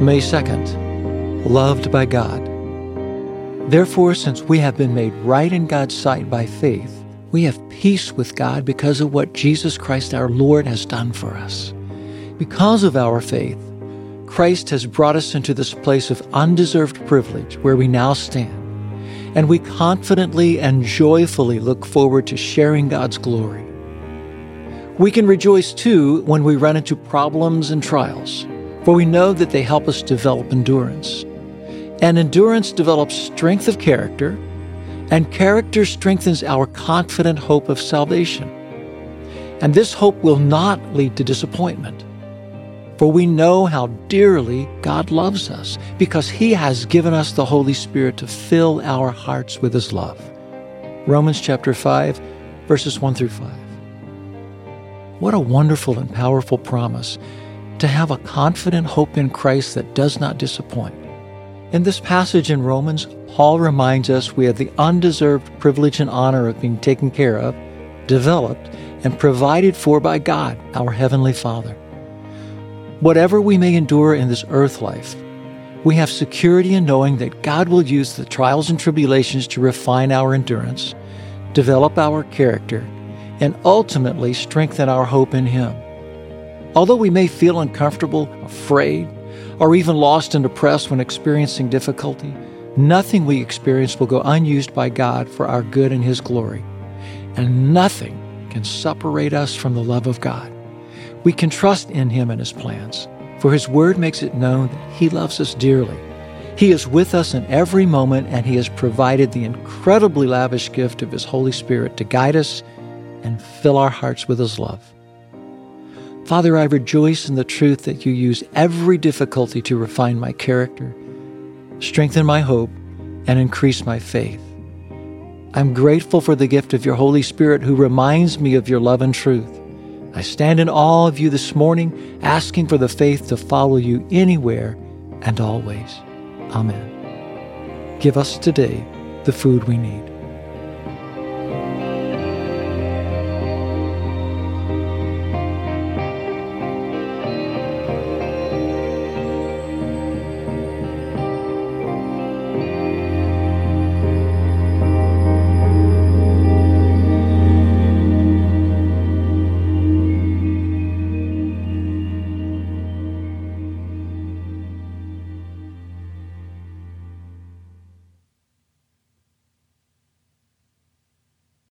May 2nd, loved by God. Therefore, since we have been made right in God's sight by faith, we have peace with God because of what Jesus Christ our Lord has done for us. Because of our faith, Christ has brought us into this place of undeserved privilege where we now stand, and we confidently and joyfully look forward to sharing God's glory. We can rejoice too when we run into problems and trials, for we know that they help us develop endurance. And endurance develops strength of character, and character strengthens our confident hope of salvation. And this hope will not lead to disappointment, for we know how dearly God loves us because He has given us the Holy Spirit to fill our hearts with His love. Romans chapter 5, verses 1 through 5. What a wonderful and powerful promise to have a confident hope in Christ that does not disappoint. In this passage in Romans, Paul reminds us we have the undeserved privilege and honor of being taken care of, developed, and provided for by God, our Heavenly Father. Whatever we may endure in this earth life, we have security in knowing that God will use the trials and tribulations to refine our endurance, develop our character, and ultimately strengthen our hope in Him. Although we may feel uncomfortable, afraid, or even lost and depressed when experiencing difficulty, nothing we experience will go unused by God for our good and His glory. And nothing can separate us from the love of God. We can trust in Him and His plans, for His Word makes it known that He loves us dearly. He is with us in every moment, and He has provided the incredibly lavish gift of His Holy Spirit to guide us and fill our hearts with His love. Father, I rejoice in the truth that you use every difficulty to refine my character, strengthen my hope, and increase my faith. I'm grateful for the gift of your Holy Spirit who reminds me of your love and truth. I stand in awe of you this morning, asking for the faith to follow you anywhere and always. Amen. Give us today the food we need.